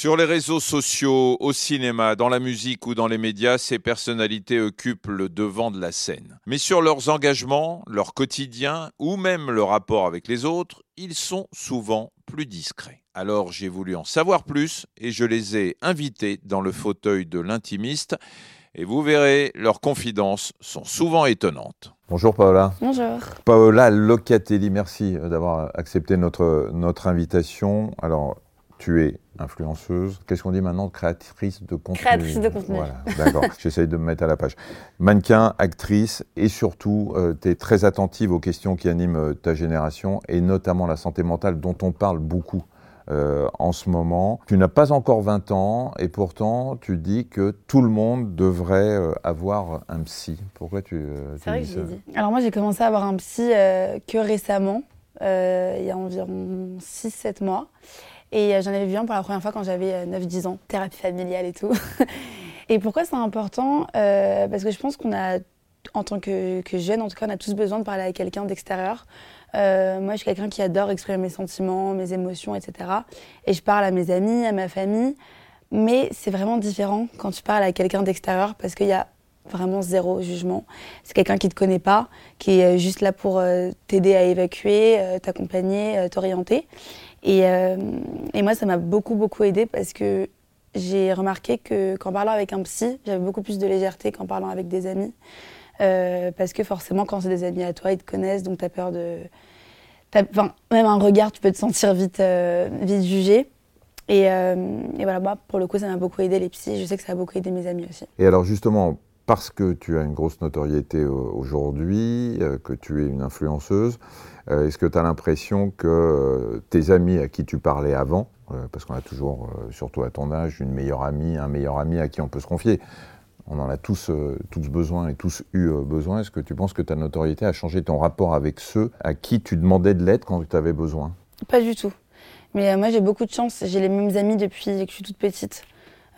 Sur les réseaux sociaux, au cinéma, dans la musique ou dans les médias, ces personnalités occupent le devant de la scène. Mais sur leurs engagements, leur quotidien ou même le rapport avec les autres, ils sont souvent plus discrets. Alors j'ai voulu en savoir plus et je les ai invités dans le fauteuil de l'intimiste et vous verrez, leurs confidences sont souvent étonnantes. Bonjour Paola. Bonjour. Paola Locatelli, merci d'avoir accepté notre, notre invitation. Alors, tu es influenceuse. Qu'est-ce qu'on dit maintenant? Créatrice de contenu. Créatrice de contenu. Voilà, d'accord. J'essaye de me mettre à la page. Mannequin, actrice, et surtout, euh, tu es très attentive aux questions qui animent euh, ta génération, et notamment la santé mentale, dont on parle beaucoup. Euh, en ce moment. Tu n'as pas encore 20 ans et pourtant tu dis que tout le monde devrait avoir un psy. Pourquoi tu, C'est vrai que je dit. Alors moi j'ai commencé à avoir un psy que récemment, il y a environ 6-7 mois. Et euh, j'en avais vu un pour la première fois quand j'avais 9-10 euh, ans, thérapie familiale et tout. et pourquoi c'est important euh, Parce que je pense qu'on a, en tant que, jeune, en tout cas, on a tous besoin de parler à quelqu'un d'extérieur. moi, je suis quelqu'un qui adore exprimer mes sentiments, mes émotions, etc. Et je parle à mes amis, à ma famille. Mais c'est vraiment différent quand tu parles à quelqu'un d'extérieur parce qu'il y a vraiment zéro jugement. C'est quelqu'un qui ne te connaît pas, qui est juste là pour t'aider à évacuer, t'accompagner, t'orienter. Et, euh, et moi, ça m'a beaucoup, beaucoup aidé parce que j'ai remarqué que qu'en parlant avec un psy, j'avais beaucoup plus de légèreté qu'en parlant avec des amis. Euh, parce que forcément, quand c'est des amis à toi, ils te connaissent, donc tu as peur de. Enfin, même un regard, tu peux te sentir vite, euh, vite jugé. Et, et, voilà, moi, pour le coup, ça m'a beaucoup aidé les psys. Je sais que ça a beaucoup aidé mes amis aussi. Et alors, justement, parce que tu as une grosse notoriété aujourd'hui, que tu es une influenceuse, euh, est-ce que tu as l'impression que euh, tes amis à qui tu parlais avant, euh, parce qu'on a toujours, surtout à ton âge, une meilleure amie, un meilleur ami à qui on peut se confier, on en a tous, tous besoin et tous eu besoin. Est-ce que tu penses que ta notoriété a changé ton rapport avec ceux à qui tu demandais de l'aide quand tu avais besoin? Pas du tout. Mais moi, j'ai beaucoup de chance. J'ai les mêmes amis depuis que je suis toute petite.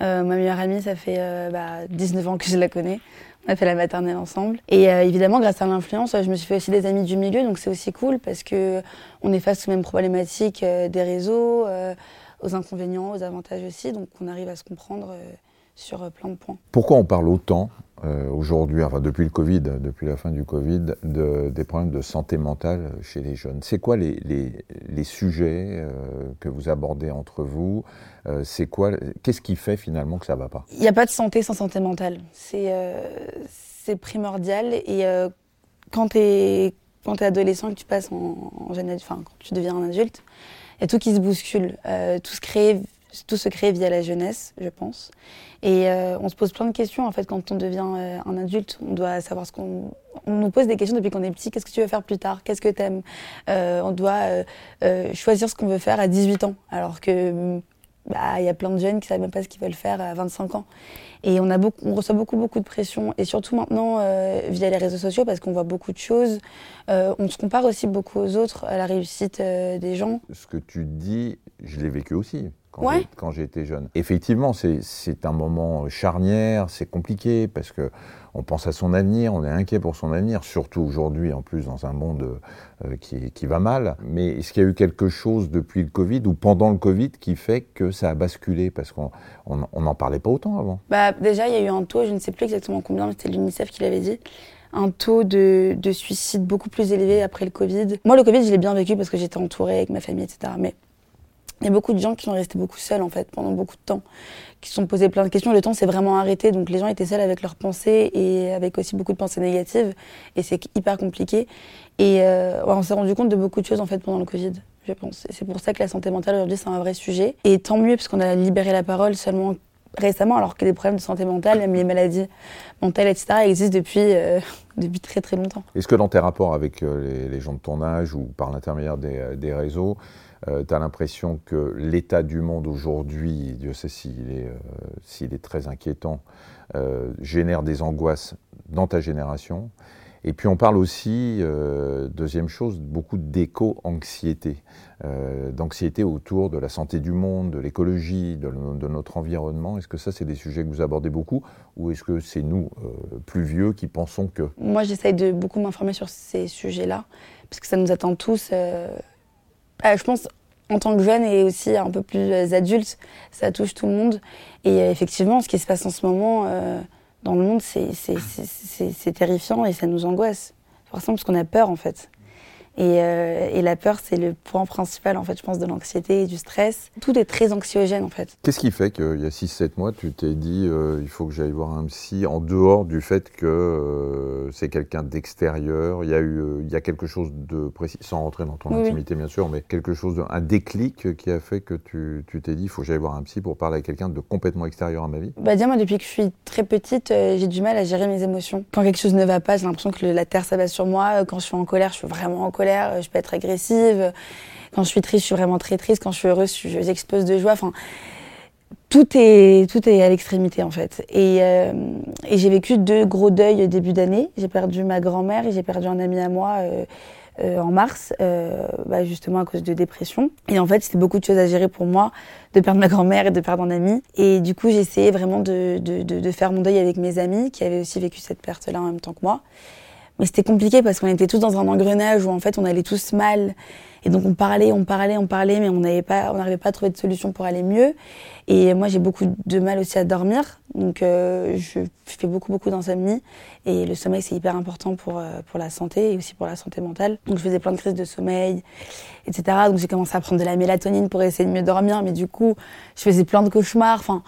Ma meilleure amie, ça fait 19 bah, ans que je la connais. On a fait la maternelle ensemble. Et euh, évidemment, grâce à l'influence, je me suis fait aussi des amis du milieu, donc c'est aussi cool parce que on est face aux mêmes problématiques euh, des réseaux, euh, aux inconvénients, aux avantages aussi, donc on arrive à se comprendre sur plein de points. Pourquoi on parle autant aujourd'hui, enfin depuis le Covid, depuis la fin du Covid, de, des problèmes de santé mentale chez les jeunes? C'est quoi les, les, les sujets que vous abordez entre vous? Euh, c'est quoi Qu'est-ce qui fait finalement que ça va pas? Il n'y a pas de santé sans santé mentale. C'est euh, primordial. Et euh, quand tu es, quand es adolescent et que tu passes en, jeune enfin quand tu deviens un adulte, il y a tout qui se bouscule. tout se crée tout se crée via la jeunesse, je pense. Et on se pose plein de questions en fait quand on devient un adulte. On doit savoir ce qu'on. On nous pose des questions depuis qu'on est petit. Qu'est-ce que tu veux faire plus tard? Qu'est-ce que tu aimes On doit choisir ce qu'on veut faire à 18 ans, alors que bah, il y a plein de jeunes qui savent même pas ce qu'ils veulent faire à 25 ans. Et on, a beaucoup, on reçoit beaucoup, beaucoup de pression. Et surtout maintenant, euh, via les réseaux sociaux, parce qu'on voit beaucoup de choses. Euh, on se compare aussi beaucoup aux autres, à la réussite euh, des gens. Ce que tu dis, je l'ai vécu aussi quand j'étais jeune. Effectivement, c'est un moment charnière, c'est compliqué parce que on pense à son avenir, on est inquiet pour son avenir, surtout aujourd'hui en plus dans un monde euh, qui, qui, va mal. Mais est-ce qu'il y a eu quelque chose depuis le Covid ou pendant le Covid qui fait que ça a basculé? Parce qu'on n'en parlait pas autant avant bah, Déjà, il y a eu un taux, je ne sais plus exactement combien, c'était l'UNICEF qui l'avait dit un taux de, de, suicide beaucoup plus élevé après le Covid. Moi, le Covid, je l'ai bien vécu parce que j'étais entourée avec ma famille, etc. Mais il y a beaucoup de gens qui sont restés beaucoup seuls en fait pendant beaucoup de temps, qui se sont posés plein de questions. Le temps s'est vraiment arrêté, donc les gens étaient seuls avec leurs pensées et avec aussi beaucoup de pensées négatives, et c'est hyper compliqué. Et euh, on s'est rendu compte de beaucoup de choses en fait pendant le Covid, je pense. Et c'est pour ça que la santé mentale aujourd'hui c'est un vrai sujet. Et tant mieux parce qu'on a libéré la parole seulement récemment, alors que les problèmes de santé mentale, même les maladies mentales, etc., existent depuis, euh, depuis très très longtemps. Est-ce que dans tes rapports avec euh, les, gens de ton âge ou par l'intermédiaire des, des réseaux, euh, tu as l'impression que l'état du monde aujourd'hui, Dieu sait s'il est, euh, est très inquiétant, euh, génère des angoisses dans ta génération. Et puis on parle aussi, deuxième chose, beaucoup d'éco-anxiété, d'anxiété autour de la santé du monde, de l'écologie, de, de, notre environnement. Est-ce que ça, c'est des sujets que vous abordez beaucoup ou est-ce que c'est nous, plus vieux, qui pensons que... Moi, j'essaye de beaucoup m'informer sur ces sujets-là, parce que ça nous attend tous. Euh, je pense en tant que jeune et aussi un peu plus adulte, ça touche tout le monde. Et effectivement, ce qui se passe en ce moment dans le monde, c'est terrifiant et ça nous angoisse. Forcément, parce qu'on a peur en fait. Euh, et, la peur, c'est le point principal, en fait, je pense, de l'anxiété et du stress. Tout est très anxiogène, en fait. Qu'est-ce qui fait qu'il y a 6-7 mois, tu t'es dit, euh, il faut que j'aille voir un psy, en dehors du fait que euh, c'est quelqu'un d'extérieur, il y a eu, il y a quelque chose de précis, sans rentrer dans ton intimité, bien sûr, mais quelque chose, de, un déclic qui a fait que tu t'es dit, il faut que j'aille voir un psy pour parler à quelqu'un de complètement extérieur à ma vie? Bah, dire, moi, depuis que je suis très petite, j'ai du mal à gérer mes émotions. Quand quelque chose ne va pas, j'ai l'impression que la terre s'abaisse sur moi. Quand je suis en colère, je suis vraiment en colère je peux être agressive. Quand je suis triste, je suis vraiment très triste. Quand je suis heureuse, j'explose de joie. Enfin, tout est, tout est à l'extrémité en fait. Et, euh, et j'ai vécu deux gros deuils début d'année. J'ai perdu ma grand-mère et j'ai perdu un ami à moi euh, euh, en mars, bah, justement à cause de dépression. Et en fait, c'était beaucoup de choses à gérer pour moi, de perdre ma grand-mère et de perdre un ami. Et du coup, essayé vraiment de, faire mon deuil avec mes amis qui avaient aussi vécu cette perte-là en même temps que moi. Mais c'était compliqué parce qu'on était tous dans un engrenage où en fait on allait tous mal. Et donc on parlait, on parlait, on parlait, mais on n'arrivait pas, n'arrivait pas à trouver de solution pour aller mieux. Et moi j'ai beaucoup de mal aussi à dormir, donc euh, je fais beaucoup beaucoup d'insomnie. Et le sommeil c'est hyper important pour euh, pour la santé et aussi pour la santé mentale. Donc je faisais plein de crises de sommeil, etc. Donc j'ai commencé à prendre de la mélatonine pour essayer de mieux dormir, mais du coup je faisais plein de cauchemars. Enfin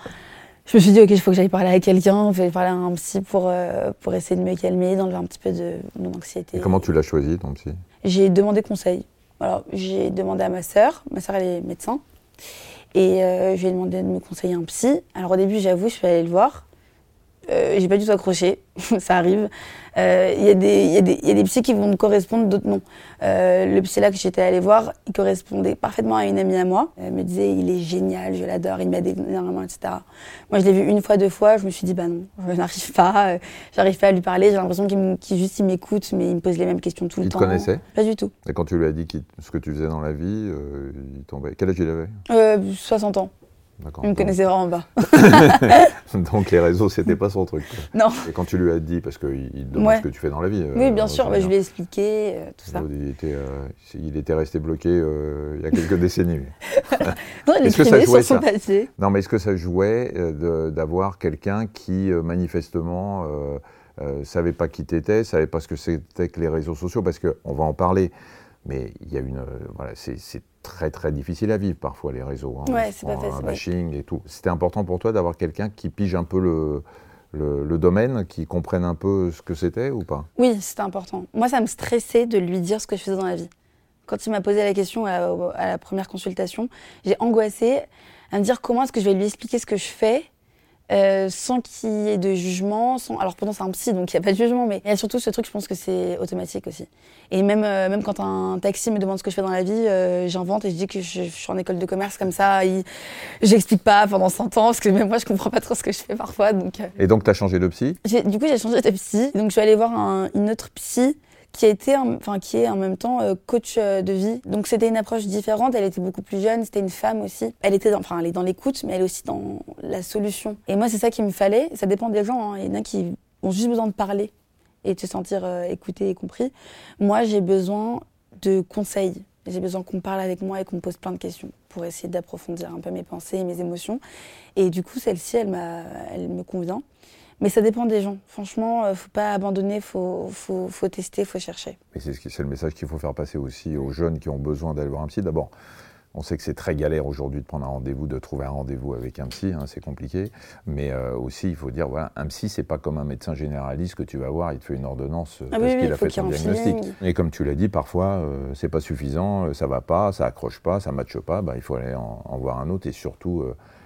je me suis dit, ok, il faut que j'aille parler à quelqu'un, il faut parler à un psy pour, euh, pour essayer de me calmer, d'enlever un petit peu de mon anxiété. Et comment tu l'as choisi, ton psy? J'ai demandé conseil. Alors, j'ai demandé à ma sœur, ma sœur elle est médecin, et euh, je lui ai demandé de me conseiller un psy. Alors au début, j'avoue, je suis allée le voir. Euh, j'ai pas du tout accroché, ça arrive. Il euh, y, y, y, a des psys qui vont me correspondre, d'autres non. Euh, le psy là que j'étais allée voir, il correspondait parfaitement à une amie à moi. Elle me disait il est génial, je l'adore, il m'aide énormément, etc. Moi je l'ai vu une fois, deux fois, je me suis dit bah non, je n'arrive pas, euh, j'arrive pas à lui parler, j'ai l'impression qu'il juste il m'écoute, mais il me pose les mêmes questions tout le temps. Il te connaissait? Pas du tout. Et quand tu lui as dit ce que tu faisais dans la vie, il tombait. Quel âge il avait? 60 ans. Il me connaissait vraiment pas. Donc les réseaux, c'était pas son truc. Non. Et quand tu lui as dit, parce qu'il il demande ce que tu fais dans la vie. Oui, bien euh, sûr, bah, je lui ai expliqué euh, tout ça. Il était, euh, il était resté bloqué il y a quelques décennies. non, il est-ce que ça jouait sur son Non, mais est-ce que ça jouait d'avoir quelqu'un qui manifestement savait pas qui t'étais, savait pas ce que c'était que les réseaux sociaux, parce qu'on va en parler. Mais il y a une, voilà, c'est très très difficile à vivre parfois les réseaux. Hein, ouais, c'est pas facile. Un bashing et tout. C'était important pour toi d'avoir quelqu'un qui pige un peu le, le, domaine, qui comprenne un peu ce que c'était ou pas? Oui, c'était important. Moi, ça me stressait de lui dire ce que je faisais dans la vie. Quand il m'a posé la question à, à la première consultation, j'ai angoissé à me dire comment est-ce que je vais lui expliquer ce que je fais euh, sans qu'il y ait de jugement. Sans... Alors pourtant c'est un psy, donc il n'y a pas de jugement, mais il y a surtout ce truc, je pense que c'est automatique aussi. Et même, euh, même quand un taxi me demande ce que je fais dans la vie, euh, j'invente et je dis que je, suis en école de commerce comme ça. J'explique pas pendant 100 ans, parce que même moi je comprends pas trop ce que je fais parfois. Donc, Et donc tu as changé de psy? Du coup j'ai changé de psy, donc je suis allée voir un, une autre psy qui, été, enfin, qui est en même temps euh, coach euh, de vie. Donc c'était une approche différente, elle était beaucoup plus jeune, c'était une femme aussi. Elle était enfin, elle est dans l'écoute, mais elle est aussi dans la solution. Et moi, c'est ça qu'il me fallait. Ça dépend des gens. Hein. Il y en a qui ont juste besoin de parler et de se sentir euh, écouté et compris. Moi, j'ai besoin de conseils. J'ai besoin qu'on parle avec moi et qu'on me pose plein de questions pour essayer d'approfondir un peu mes pensées et mes émotions. Et du coup, celle-ci, elle, elle me convient. Mais ça dépend des gens. Franchement, euh, faut pas abandonner, faut, faut, faut tester, faut chercher. Et c'est le message qu'il faut faire passer aussi aux jeunes qui ont besoin d'aller voir un psy. D'abord, on sait que c'est très galère aujourd'hui de prendre un rendez-vous, de trouver un rendez-vous avec un psy, hein, c'est compliqué. Mais euh, aussi, il faut dire, voilà, un psy, c'est pas comme un médecin généraliste que tu vas voir, il te fait une ordonnance euh, ah parce qu'il a fait son diagnostic. Et comme tu l'as dit, parfois, c'est pas suffisant, ça va pas, ça accroche pas, ça matche pas, bah, il faut aller en, en, voir un autre et surtout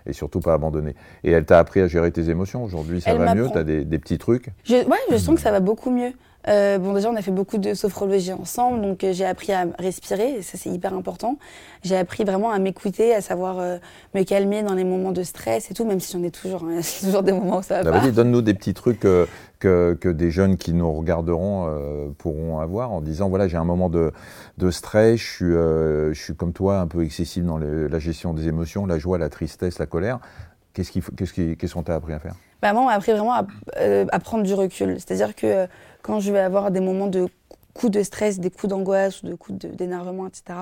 et surtout pas abandonner. Et elle t'a appris à gérer tes émotions aujourd'hui, ça va mieux? Tu as des, petits trucs? Je, Ouais, je sens que ça va beaucoup mieux. Euh, bon, déjà, on a fait beaucoup de sophrologie ensemble, donc euh, j'ai appris à respirer, et ça c'est hyper important. J'ai appris vraiment à m'écouter, à savoir euh, me calmer dans les moments de stress et tout, même si j'en ai toujours, hein, toujours des moments où ça va bah, pas. donne-nous des petits trucs que, que, des jeunes qui nous regarderont pourront avoir en disant voilà, j'ai un moment de, de stress, je suis, je suis comme toi un peu excessif dans la gestion des émotions, la joie, la tristesse, la colère. Qu'est-ce qu'on t'a appris à faire? Bah, Moi, on m'a appris vraiment à, à, prendre du recul. C'est-à-dire que quand je vais avoir des moments de coups de stress, des coups d'angoisse ou de coups d'énervement, etc.,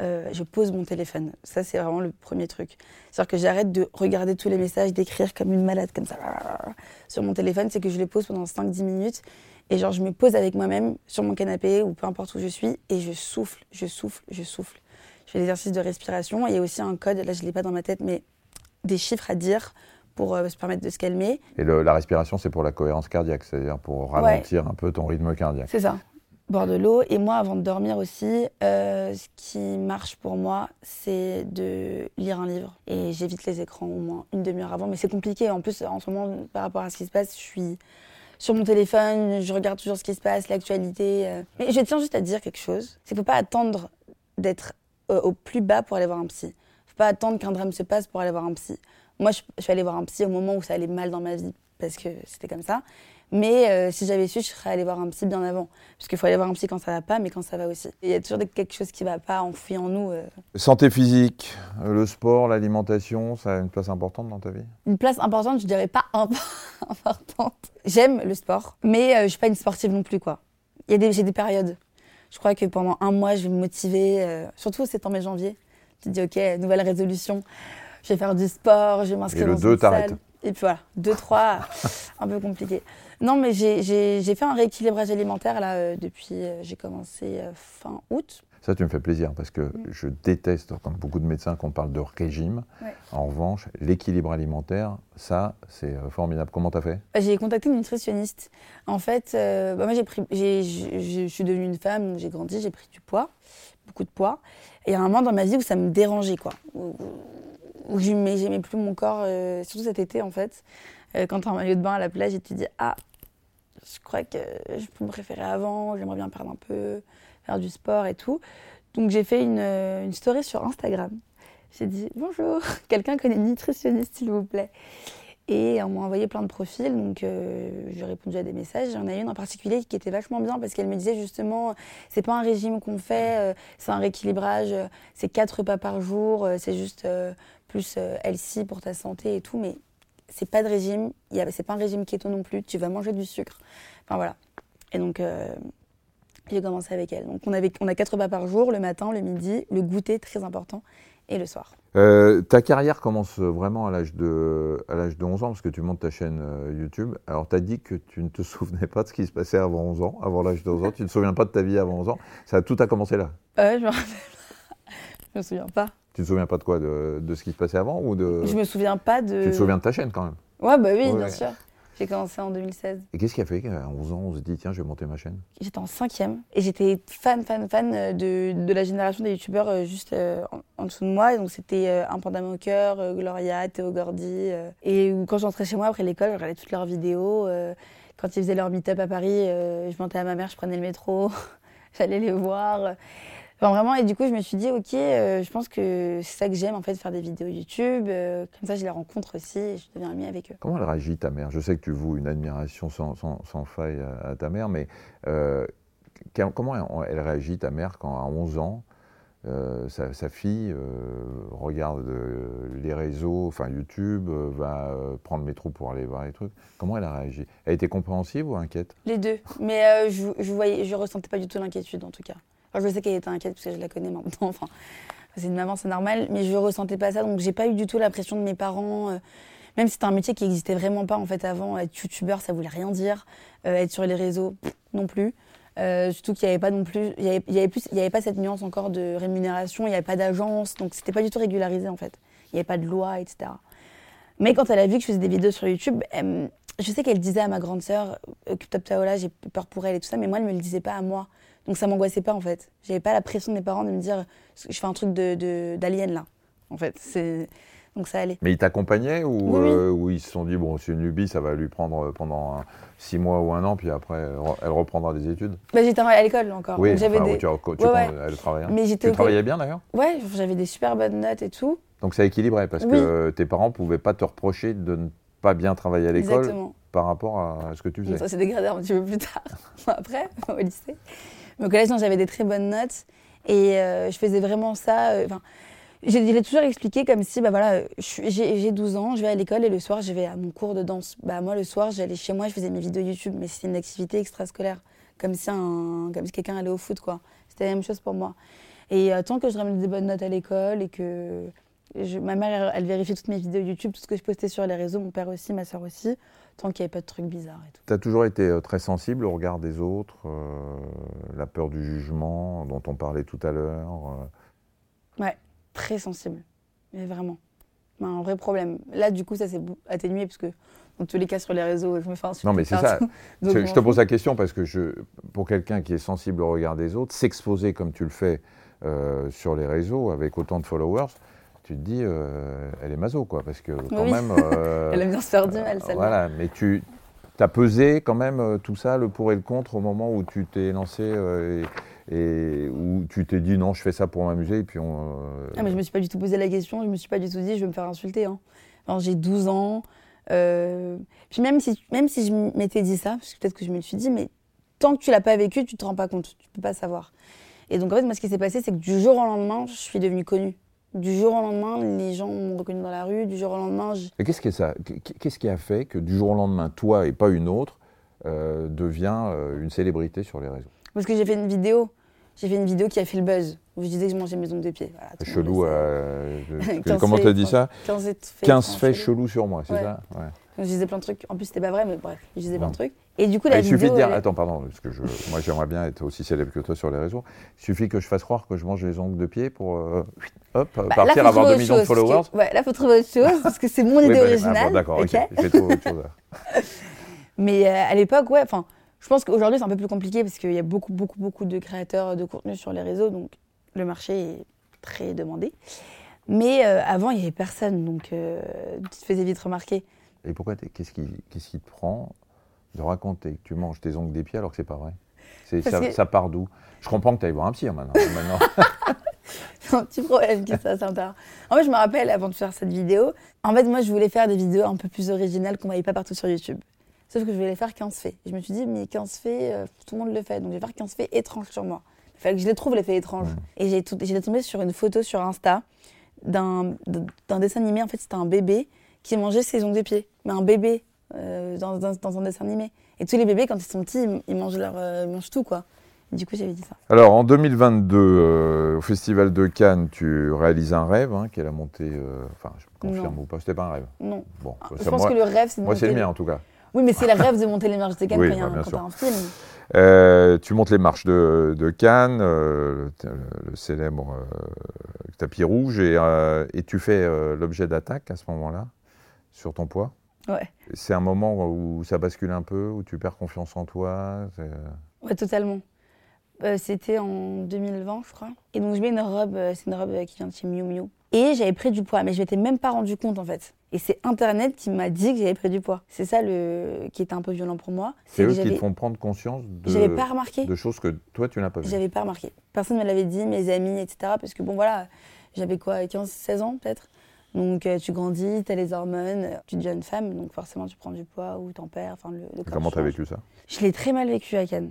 euh, je pose mon téléphone. Ça, c'est vraiment le premier truc. C'est-à-dire que j'arrête de regarder tous les messages, d'écrire comme une malade, comme ça, sur mon téléphone. C'est que je les pose pendant 5-10 minutes. Et genre, je me pose avec moi-même sur mon canapé ou peu importe où je suis et je souffle, je souffle, je souffle. Je fais l'exercice de respiration. Il y a aussi un code, là, je ne l'ai pas dans ma tête, mais des chiffres à dire pour euh, se permettre de se calmer. Et la respiration, c'est pour la cohérence cardiaque, c'est-à-dire pour ralentir un peu ton rythme cardiaque. C'est ça bord de l'eau. Et moi, avant de dormir aussi, euh, ce qui marche pour moi, c'est de lire un livre. Et j'évite les écrans au moins une demi-heure avant. Mais c'est compliqué. En plus, en ce moment, par rapport à ce qui se passe, je suis sur mon téléphone, je regarde toujours ce qui se passe, l'actualité. Euh. Mais je tiens juste à dire quelque chose. C'est qu'il ne faut pas attendre d'être euh, au plus bas pour aller voir un psy. Il ne faut pas attendre qu'un drame se passe pour aller voir un psy. Moi, je, je suis allée voir un psy au moment où ça allait mal dans ma vie parce que c'était comme ça. Mais euh, si j'avais su, je serais allée voir un psy bien avant. Parce qu'il faut aller voir un psy quand ça va pas, mais quand ça va aussi. Il y a toujours quelque chose qui va pas enfoui en nous. Euh. Santé physique, euh, le sport, l'alimentation, ça a une place importante dans ta vie? Une place importante, je dirais pas importante. J'aime le sport, mais je suis pas une sportive non plus, quoi. J'ai des, des périodes. Je crois que pendant un mois, je vais me motiver, surtout c'est en mai janvier. Tu te dis, ok, nouvelle résolution, je vais faire du sport, je vais m'inscrire dans une salle. Et le 2, t'arrêtes et puis voilà, 2, 3, un peu compliqué. Non, mais j'ai fait un rééquilibrage alimentaire là euh, depuis, euh, j'ai commencé euh, fin août. Ça, tu me fais plaisir parce que mm. je déteste, comme beaucoup de médecins, qu'on parle de régime. En revanche, l'équilibre alimentaire, ça, c'est formidable. Comment tu as fait? J'ai contacté une nutritionniste. En fait, bah, moi, j'ai pris, je suis devenue une femme, j'ai grandi, j'ai pris du poids, beaucoup de poids. Et il y a un moment dans ma vie où ça me dérangeait, quoi. Où, j'aimais plus mon corps, surtout cet été, en fait. quand tu es en maillot de bain à la plage et tu dis, ah, je crois que je peux me préférer avant, j'aimerais bien perdre un peu, faire du sport et tout. Donc j'ai fait une, une, story sur Instagram. J'ai dit bonjour, quelqu'un connaît une nutritionniste s'il vous plaît. Et on m'a envoyé plein de profils, donc euh, j'ai répondu à des messages. Il y en a une en particulier qui était vachement bien parce qu'elle me disait justement, c'est pas un régime qu'on fait, euh, c'est un rééquilibrage, c'est quatre repas par jour, euh, c'est juste plus healthy pour ta santé et tout, mais c'est pas de régime, c'est pas un régime keto non plus, tu vas manger du sucre. Enfin voilà. Et donc, euh, j'ai commencé avec elle. Donc, on, avait, on a quatre repas par jour, le matin, le midi, le goûter, très important, et le soir. Euh, ta carrière commence vraiment à l'âge de, à l'âge de 11 ans, parce que tu montes ta chaîne euh, YouTube. Alors, tu as dit que tu ne te souvenais pas de ce qui se passait avant 11 ans, avant l'âge de 11 ans. Tu ne te souviens pas de ta vie avant 11 ans. Ça, tout a commencé là euh, Je me rappelle Je me souviens pas. Tu te souviens pas de quoi de, ce qui se passait avant ou de... Je me souviens pas de. Tu te souviens de ta chaîne quand même Ouais, bah oui, bien sûr. J'ai commencé en 2016. Et qu'est-ce qui a fait qu'à 11 ans, on se dit, tiens, je vais monter ma chaîne? J'étais en cinquième et j'étais fan, fan, fan euh, de, de la génération des youtubeurs euh, juste euh, en, dessous de moi. donc c'était Un Panda Gloria, Théo Gordy. et quand j'entrais chez moi après l'école, je regardais toutes leurs vidéos. quand ils faisaient leur meet-up à Paris, je montais à ma mère, je prenais le métro, j'allais les voir vraiment, et du coup, je me suis dit, ok, euh, je pense que c'est ça que j'aime, en fait, faire des vidéos YouTube. Euh, comme ça, je les rencontre aussi et je deviens amie avec eux. Comment elle réagit, ta mère? Je sais que tu voues une admiration sans, sans, faille à, ta mère, mais euh, comment elle réagit, ta mère, quand à 11 ans, sa, sa, fille regarde les réseaux, enfin YouTube, va prendre métro pour aller voir les trucs. Comment elle a réagi? Elle était compréhensive ou inquiète? Les deux. Mais je, je, voyais, je ressentais pas du tout l'inquiétude en tout cas je sais qu'elle était inquiète parce que je la connais maintenant. Enfin, c'est une maman, c'est normal. Mais je ressentais pas ça. Donc, j'ai pas eu du tout la pression de mes parents. Euh, même si c'était un métier qui existait vraiment pas en fait avant. Être youtubeur, ça voulait rien dire. Euh, être sur les réseaux, non plus. Euh, surtout qu'il n'y avait pas non plus, il y avait, plus, il y avait pas cette nuance encore de rémunération, il n'y avait pas d'agence, donc c'était pas du tout régularisé en fait. Il n'y avait pas de loi, etc. Mais quand elle a vu que je faisais des vidéos sur YouTube, je sais qu'elle disait à ma grande sœur, Top Taola, j'ai peur pour elle et tout ça, mais moi elle me le disait pas à moi. Donc ça m'angoissait pas en fait. J'avais pas la pression de mes parents de me dire je fais un truc de d'alien là. En fait, c'est donc ça allait. Mais ils t'accompagnaient ou, euh, ils se sont dit bon c'est une lubie, ça va lui prendre pendant six mois ou un an puis après elle reprendra des études? Bah, j'étais à l'école encore. Oui, j'avais des... tu, Elle travaillait. Mais tu travaillais bien d'ailleurs? Ouais, j'avais des super bonnes notes et tout. Donc ça équilibrait parce que tes parents pouvaient pas te reprocher de ne pas bien travailler à l'école par rapport à ce que tu faisais. ça s'est dégradé un petit peu plus tard, après, au lycée. Mais au collège, j'avais des très bonnes notes. Et euh, je faisais vraiment ça. Euh, enfin, j'ai toujours expliqué comme si, bah voilà, j'ai 12 ans, je vais à l'école et le soir, je vais à mon cours de danse. Bah moi, le soir, j'allais chez moi, je faisais mes vidéos YouTube, mais c'était une activité extrascolaire, comme si, si quelqu'un allait au foot, quoi. C'était la même chose pour moi. Et euh, tant que je ramène des bonnes notes à l'école et que je- ma mère, elle, vérifie toutes mes vidéos YouTube, tout ce que je postais sur les réseaux, mon père aussi, ma soeur aussi, tant qu'il n'y avait pas de trucs bizarres et tout. Tu as toujours été euh, très sensible au regard des autres, euh, la peur du jugement dont on parlait tout à l'heure. euh? Très sensible, mais vraiment. Un vrai problème. Là, du coup, ça s'est atténué parce que, dans tous les cas, sur les réseaux, je me fais insulter Non, mais c'est ça. Donc, Je, te pose la question parce que je, pour quelqu'un qui est sensible au regard des autres, s'exposer comme tu le fais euh, sur les réseaux avec autant de followers, tu te dis, euh, elle est maso, quoi, parce que quand Oui. même. euh, Elle aime bien se faire du mal, euh, celle-là. Voilà, mais tu as pesé quand même tout ça, le pour et le contre, au moment où tu t'es lancé et, et où tu t'es dit non, je fais ça pour m'amuser, et puis on. Ah, mais je me suis pas du tout posé la question, je me suis pas du tout dit je vais me faire insulter. Hein. J'ai 12 ans. Puis même si, même si je m'étais dit ça, parce que peut-être que je me le suis dit, mais tant que tu l'as pas vécu, tu te rends pas compte, tu peux pas savoir. Et donc en fait, moi, ce qui s'est passé, c'est que du jour au lendemain, je suis devenue connue. Du jour au lendemain, les gens m'ont reconnue dans la rue. Du jour au lendemain, je- Et qu'est-ce qui, est ça? Qu'est-ce qui a fait que du jour au lendemain, toi et pas une autre, euh, devient euh, une célébrité sur les réseaux? Parce que j'ai fait une vidéo. J'ai fait une vidéo qui a fait le buzz, où je disais que je mangeais mes ongles de pied. Voilà, chelou. euh, je- 15 comment t'as dit ça? 15 faits, 15 enfin, faits chelous. sur moi, c'est Ouais. ça? Ouais. Donc, je disais plein de trucs. En plus, c'était pas vrai, mais bref, je disais plein de trucs. Et du coup, Ah, la il suffit de dire, elle attends, pardon, parce que je, moi j'aimerais bien être aussi célèbre que toi sur les réseaux. Il suffit que je fasse croire que je mange les ongles de pied pour euh, hop, Bah, là, partir faut avoir trouver 2 autre millions de parce que- followers. ouais, là, faut trouver autre chose, parce que c'est mon Oui, idée bah, ah, bon, originale. D'accord, ok, ok je vais trouver autre chose. là. Mais euh, à l'époque, ouais, enfin, je pense qu'aujourd'hui, c'est un peu plus compliqué parce qu'il y a beaucoup, beaucoup, beaucoup de créateurs de contenu sur les réseaux, donc le marché est très demandé. Mais euh, avant, il n'y avait personne, donc tu te faisais vite remarquer. Et pourquoi t'es- Qu'est-ce qui, qu'est-ce qui te prend de raconter que tu manges tes ongles des pieds alors que c'est pas vrai C'est- ça, que- ça part d'où? Je comprends que tu ailles voir un psy hein, maintenant. maintenant. C'est un petit problème que ça, intéressant. En fait, je me rappelle, avant de faire cette vidéo, en fait, moi, je voulais faire des vidéos un peu plus originales qu'on ne voyait pas partout sur YouTube. Sauf que je voulais faire 15 faits. Je me suis dit, mais 15 faits, euh, tout le monde le fait. Donc, je vais faire 15 faits étranges sur moi. Il fallait que je les trouve, les faits étranges. Et j'ai tout- j'étais tombée sur une photo sur Insta d'un d'un dessin animé. En fait, c'était un bébé qui mangeait ses ongles de pied. Mais un bébé dans, dans- dans un dessin animé. Et tous les bébés, quand ils sont petits, ils, ils mangent, leur, euh, ils mangent tout, quoi. Du coup, j'avais dit ça. Alors en 2022, euh, au Festival de Cannes, tu réalises un rêve, hein, qui est la montée. euh, Enfin, je confirme Non. ou pas, c'était pas un rêve. Non. Bon, Je ça, pense moi, que le rêve, c'est moi, c'est le mien en tout cas. Oui, mais c'est le rêve de monter les marches de Cannes Oui, quand il y a bah, un- film. Euh, tu montes les marches de, de Cannes, euh, le, le célèbre euh, tapis rouge, et, euh, et tu fais euh, l'objet d'attaque à ce moment-là, sur ton poids? Ouais. C'est un moment où ça bascule un peu, où tu perds confiance en toi. c'est- Ouais, totalement. Euh, C'était en 2020, je crois. Et donc, je mets une robe, euh, c'est une robe euh, qui vient de chez Miu Miu. Et j'avais pris du poids, mais je m'étais même pas rendu compte en fait. Et c'est Internet qui m'a dit que j'avais pris du poids. C'est ça le... qui était un peu violent pour moi. C'est eux qui te font prendre conscience de, pas remarqué. de choses que toi, tu n'as pas vues. J'avais pas remarqué. Personne ne me l'avait dit, mes amis, etc. Parce que bon, voilà, j'avais quoi, 15, 16 ans peut-être? Donc euh, tu grandis, tu as les hormones, euh, tu deviens une femme, donc forcément tu prends du poids ou t'en perds. Enfin, le, le corps Comment tu as change. vécu ça Je l'ai très mal vécu à Cannes.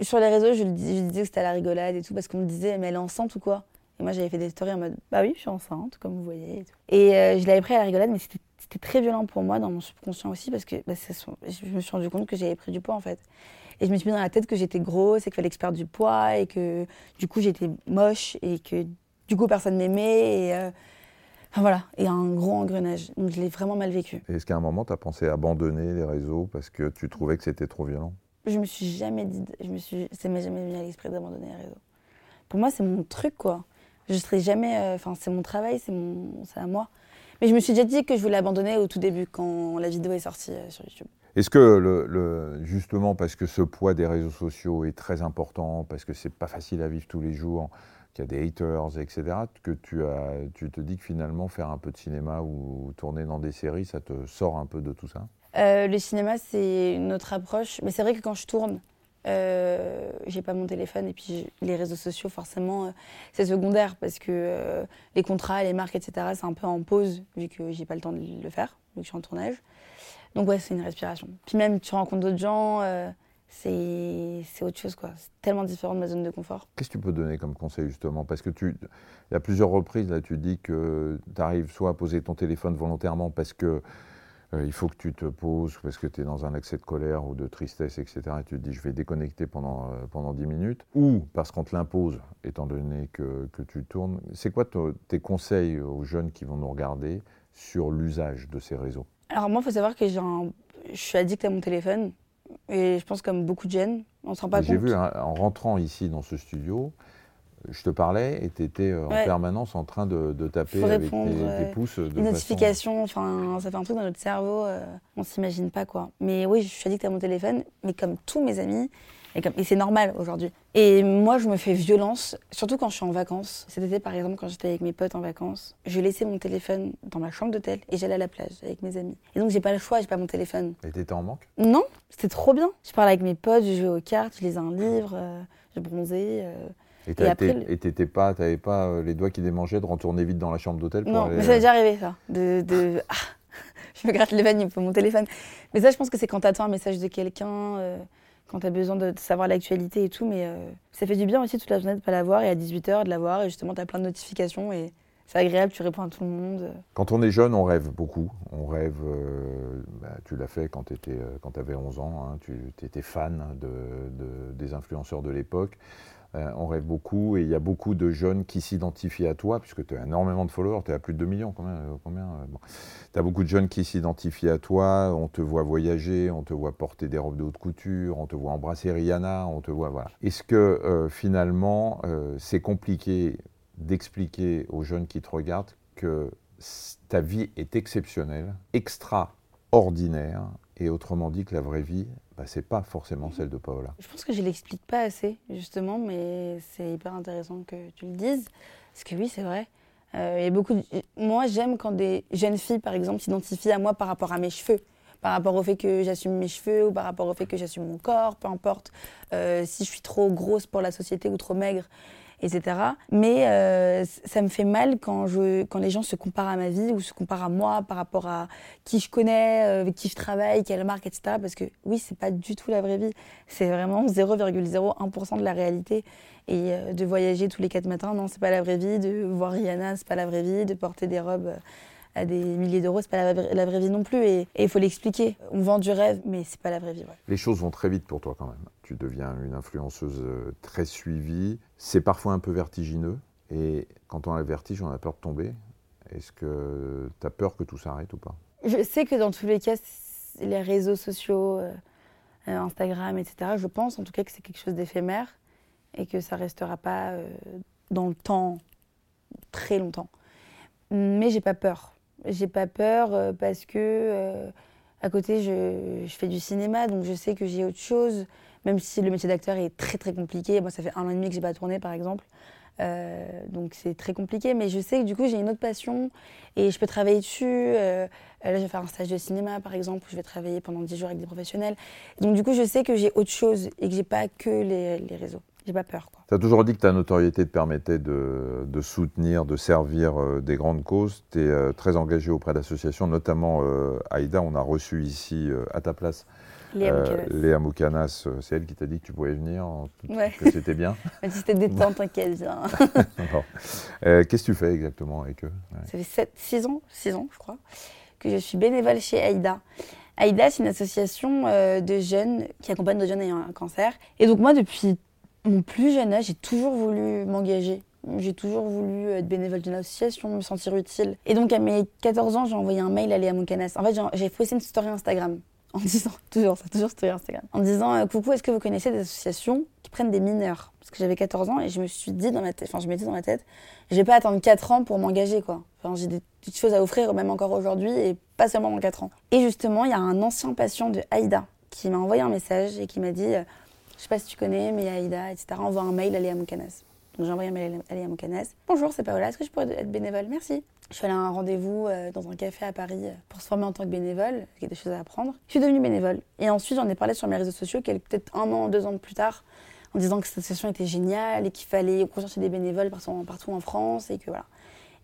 Sur les réseaux, je, le dis- je disais que c'était à la rigolade et tout, parce qu'on me disait, mais elle est enceinte ou quoi? Et moi, j'avais fait des stories en mode, bah oui, je suis enceinte, comme vous voyez. Et, tout. Et, euh, je l'avais pris à la rigolade, mais c'était c'était très violent pour moi, dans mon subconscient aussi, parce que bah, ça je me suis rendu compte que j'avais pris du poids, en fait. Et je me suis mis dans la tête que j'étais grosse et qu'il fallait que je perde du poids, et que du coup, j'étais moche, et que du coup, personne m'aimait. Et, euh, voilà, et un gros engrenage. Donc, je l'ai vraiment mal vécu. Est-ce qu'à un moment, tu as pensé abandonner les réseaux parce que tu trouvais que c'était trop violent? Je me suis jamais dit, je me suis, ça m'est jamais venu à l'esprit d'abandonner les réseaux. Pour moi, c'est mon truc, quoi. Je serai jamais, euh, enfin, c'est mon travail, c'est mon, c'est à moi. Mais je me suis déjà dit que je voulais abandonner au tout début quand la vidéo est sortie euh, sur YouTube. Est-ce que, le, le- justement, parce que ce poids des réseaux sociaux est très important, parce que c'est pas facile à vivre tous les jours, qu'il y a des haters, etc., que tu, as, tu te dis que finalement, faire un peu de cinéma ou tourner dans des séries, ça te sort un peu de tout ça? Euh, le cinéma, c'est une autre approche. Mais c'est vrai que quand je tourne, euh, j'ai pas mon téléphone et puis les réseaux sociaux, forcément, euh, c'est secondaire parce que euh, les contrats, les marques, etc., c'est un peu en pause vu que j'ai pas le temps de le faire, vu que je suis en tournage. Donc ouais, c'est une respiration. Puis même, tu rencontres d'autres gens, c'est c'est autre chose, quoi. C'est tellement différent de ma zone de confort. Qu'est-ce que tu peux donner comme conseil, justement? Parce que tu, il y a plusieurs reprises, là, tu dis que tu arrives soit à poser ton téléphone volontairement parce que euh, il faut que tu te poses parce que tu es dans un accès de colère ou de tristesse, etc. Et tu te dis, je vais déconnecter pendant, euh, pendant 10 minutes. Ou parce qu'on te l'impose, étant donné que, que tu tournes. C'est quoi tes conseils aux jeunes qui vont nous regarder sur l'usage de ces réseaux? Alors moi, il faut savoir que un... je suis addict à mon téléphone. Et je pense comme beaucoup de jeunes, on se rend pas compte. J'ai vu, hein, en rentrant ici dans ce studio, je te parlais et tu étais euh, en permanence en train de, taper avec tes, pouces. De une notification, enfin, ça fait un truc dans notre cerveau, euh, on s'imagine pas quoi. Mais oui, je suis addict à mon téléphone, mais comme tous mes amis, et, et c'est normal aujourd'hui. Et moi, je me fais violence, surtout quand je suis en vacances. Cet été, par exemple, quand j'étais avec mes potes en vacances, je laissais mon téléphone dans ma chambre d'hôtel et j'allais à la plage avec mes amis. Et donc, j'ai pas le choix, j'ai pas mon téléphone. Et t'étais en manque? Non, c'était trop bien. Je parlais avec mes potes, je jouais aux cartes, je lisais un livre, euh, je bronzais. Et t'étais pas, t'avais pas euh, les doigts qui démangeaient de retourner vite dans la chambre d'hôtel Non, mais ça m'est déjà arrivé ça. De, de... Ah, je me gratte les veines, il faut mon téléphone. Mais ça, je pense que c'est quand t'attends un message de quelqu'un, euh, quand t'as besoin de savoir l'actualité et tout. Mais euh, ça fait du bien aussi toute la journée de pas l'avoir et à 18h de l'avoir. Et justement, t'as plein de notifications et c'est agréable, tu réponds à tout le monde. Quand on est jeune, on rêve beaucoup. On rêve, bah, tu l'as fait quand tu avais 11 ans, hein, tu étais fan de, des influenceurs de l'époque. Euh, on rêve beaucoup et il y a beaucoup de jeunes qui s'identifient à toi, puisque tu as énormément de followers, tu à plus de 2 millions, combien, euh, combien euh, Tu as beaucoup de jeunes qui s'identifient à toi, on te voit voyager, on te voit porter des robes de haute couture, on te voit embrasser Rihanna, on te voit. Voilà. Est-ce que finalement, c'est compliqué d'expliquer aux jeunes qui te regardent que ta vie est exceptionnelle, extraordinaire, et autrement dit que la vraie vie, bah, c'est pas forcément celle de Paola. Je pense que je l'explique pas assez, justement, mais c'est hyper intéressant que tu le dises. Parce que oui, c'est vrai. Euh, y a beaucoup Moi, j'aime quand des jeunes filles, par exemple, s'identifient à moi par rapport à mes cheveux. Par rapport au fait que j'assume mes cheveux ou par rapport au fait que j'assume mon corps, peu importe. Euh, si je suis trop grosse pour la société ou trop maigre etc. Mais euh, ça me fait mal quand, je, quand les gens se comparent à ma vie ou se comparent à moi par rapport à qui je connais, euh, avec qui je travaille, quelle marque, etc. Parce que oui, c'est pas du tout la vraie vie. C'est vraiment 0,01% de la réalité. Et euh, de voyager tous les quatre matins, non, c'est pas la vraie vie. De voir Rihanna, c'est pas la vraie vie. De porter des robes à des milliers d'euros, c'est pas la, vraie vie non plus. Et il faut l'expliquer. On vend du rêve, mais c'est pas la vraie vie. Les choses vont très vite pour toi quand même. Tu deviens une influenceuse très suivie. C'est parfois un peu vertigineux. Et quand on a le vertige, on a peur de tomber. Est-ce que tu as peur que tout s'arrête ou pas? Je sais que dans tous les cas, les réseaux sociaux, euh, Instagram, etc., je pense en tout cas que c'est quelque chose d'éphémère et que ça restera pas euh, dans le temps très longtemps. Mais j'ai pas peur. J'ai pas peur euh, parce que euh, à côté, je, fais du cinéma, donc je sais que j'ai autre chose, même si le métier d'acteur est très très compliqué. Moi, ça fait un an et demi que j'ai pas tourné, par exemple. Euh, donc c'est très compliqué, mais je sais que du coup j'ai une autre passion et je peux travailler dessus. là, je vais faire un stage de cinéma par exemple, où je vais travailler pendant 10 jours avec des professionnels. Donc du coup, je sais que j'ai autre chose et que j'ai pas que les, les réseaux. J'ai pas peur. Tu as toujours dit que ta notoriété te permettait de, de soutenir, de servir euh, des grandes causes. Tu es euh, très engagé auprès d'associations, notamment euh, Aïda. On a reçu ici à ta place Léa Moukanas. C'est elle qui t'a dit que tu pouvais venir, que c'était bien. c'était détente, t'inquiète, viens. Qu'est-ce que tu fais exactement avec eux? Ça fait 6 ans, 6 ans, je crois, que je suis bénévole chez Aïda. Aïda, c'est une association de jeunes qui accompagne des jeunes ayant un cancer. Et donc moi, depuis mon plus jeune âge, j'ai toujours voulu m'engager. J'ai toujours voulu être bénévole d'une association, me sentir utile. Et donc, à mes 14 ans, j'ai envoyé un mail à Léa Moukanas. En fait, j'ai posté une story Instagram en disant, toujours ça, toujours story Instagram, en disant euh, Coucou, est-ce que vous connaissez des associations qui prennent des mineurs? Parce que j'avais 14 ans et je me suis dit dans ma tête, enfin, je m'étais dans ma tête, je vais pas attendre 4 ans pour m'engager, quoi. Enfin, j'ai des petites choses à offrir, même encore aujourd'hui, et pas seulement dans 4 ans. Et justement, il y a un ancien patient de Aïda qui m'a envoyé un message et qui m'a dit euh, je sais pas si tu connais, mais Aïda, etc. Envoie un mail à Léa Moukanas. Donc j'ai envoyé un mail à Léa Moukanas. Bonjour, c'est Paola, est-ce que je pourrais être bénévole? Merci. Je suis allée à un rendez-vous euh, dans un café à Paris euh, pour se former en tant que bénévole, il y a des choses à apprendre. Je suis devenue bénévole. Et ensuite, j'en ai parlé sur mes réseaux sociaux, peut-être un an, deux ans plus tard, en disant que cette association était géniale et qu'il fallait rechercher des bénévoles partout, partout en France et que voilà.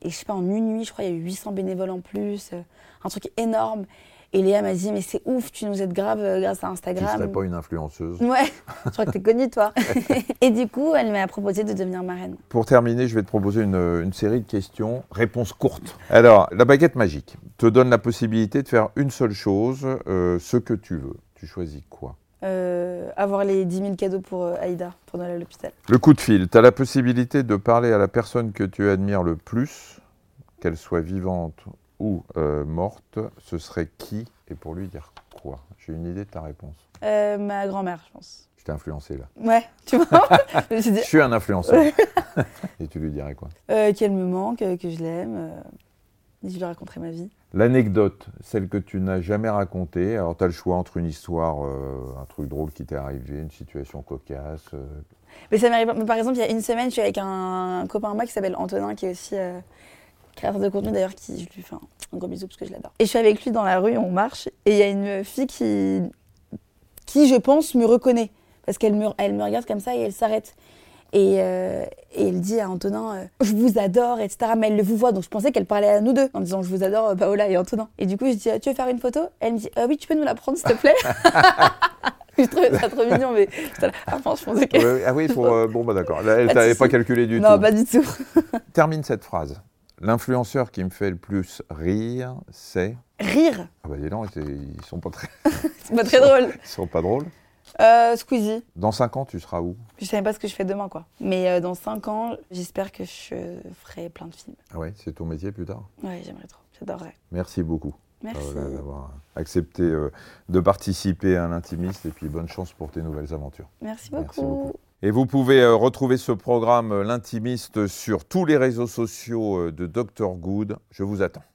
Et je sais pas, en une nuit, je crois, il y a eu 800 bénévoles en plus. euh, un truc énorme. Et Léa m'a dit, mais c'est ouf, tu nous aides grave euh, grâce à Tu Instagram. serais pas une influenceuse. Ouais, je crois que t'es connue, toi. et du coup, elle m'a proposé de devenir marraine. Pour terminer, je vais te proposer une, une série de questions, réponses courtes. Alors, la baguette magique te donne la possibilité de faire une seule chose, euh, ce que tu veux. Tu choisis quoi? Euh, avoir les 10 000 cadeaux pour euh, Aïda, pour Noël à l'hôpital. Le coup de fil, tu as la possibilité de parler à la personne que tu admires le plus, qu'elle soit vivante ou euh, morte. Ce serait qui et pour lui dire quoi? J'ai une idée de ta réponse. Euh, ma grand-mère, je pense. Je t'ai influencé là. Ouais, tu vois? Je suis dit Je suis un influenceur. et tu lui dirais quoi? Euh, qu'elle me manque, que je l'aime. et je lui raconterai ma vie. L'anecdote, celle que tu n'as jamais racontée. Alors, tu as le choix entre une histoire, euh, un truc drôle qui t'est arrivé, une situation cocasse. euh, Mais ça m'arrive. Par exemple, il y a une semaine, je suis avec un, copain à moi qui s'appelle Antonin, qui est aussi euh, créateur de contenu d'ailleurs, qui je lui fais un, un gros bisou parce que je l'adore. Et je suis avec lui dans la rue, on marche, et il y a une fille qui, qui je pense, me reconnaît parce qu'elle me, elle me regarde comme ça et elle s'arrête. Et, euh, et elle dit à Antonin, euh, je vous adore, etc. Mais elle le vous voit, donc je pensais qu'elle parlait à nous deux en disant, je vous adore, Paola et Antonin. Et du coup, je dis, tu veux faire une photo? Elle me dit, Ah oui, tu peux nous la prendre, s'il te plaît Je trouvais ça trop mignon, mais ah, je pensais que. Ah oui, pour, euh, bon, bah d'accord. Là, elle t'avait pas calculé du non, tout. pas du tout. Termine cette phrase. L'influenceur qui me fait le plus rire, c'est. Rire, Ah bah dis donc, ils sont pas très, c'est pas très drôle. ils sont pas drôles. Euh, Squeezie. Dans 5 ans, tu seras où? Je savais pas ce que je fais demain, quoi. Mais euh, dans 5 ans, j'espère que je ferai plein de films. Ah ouais, c'est ton métier plus tard? Ouais, j'aimerais trop. J'adorerais. Merci beaucoup Merci. Paola, d'avoir accepté euh, de participer à l'intimiste et puis bonne chance pour tes nouvelles aventures. Merci Merci beaucoup. Et vous pouvez euh, retrouver ce programme, euh, L'intimiste, sur tous les réseaux sociaux euh, de Dr Good. Je vous attends.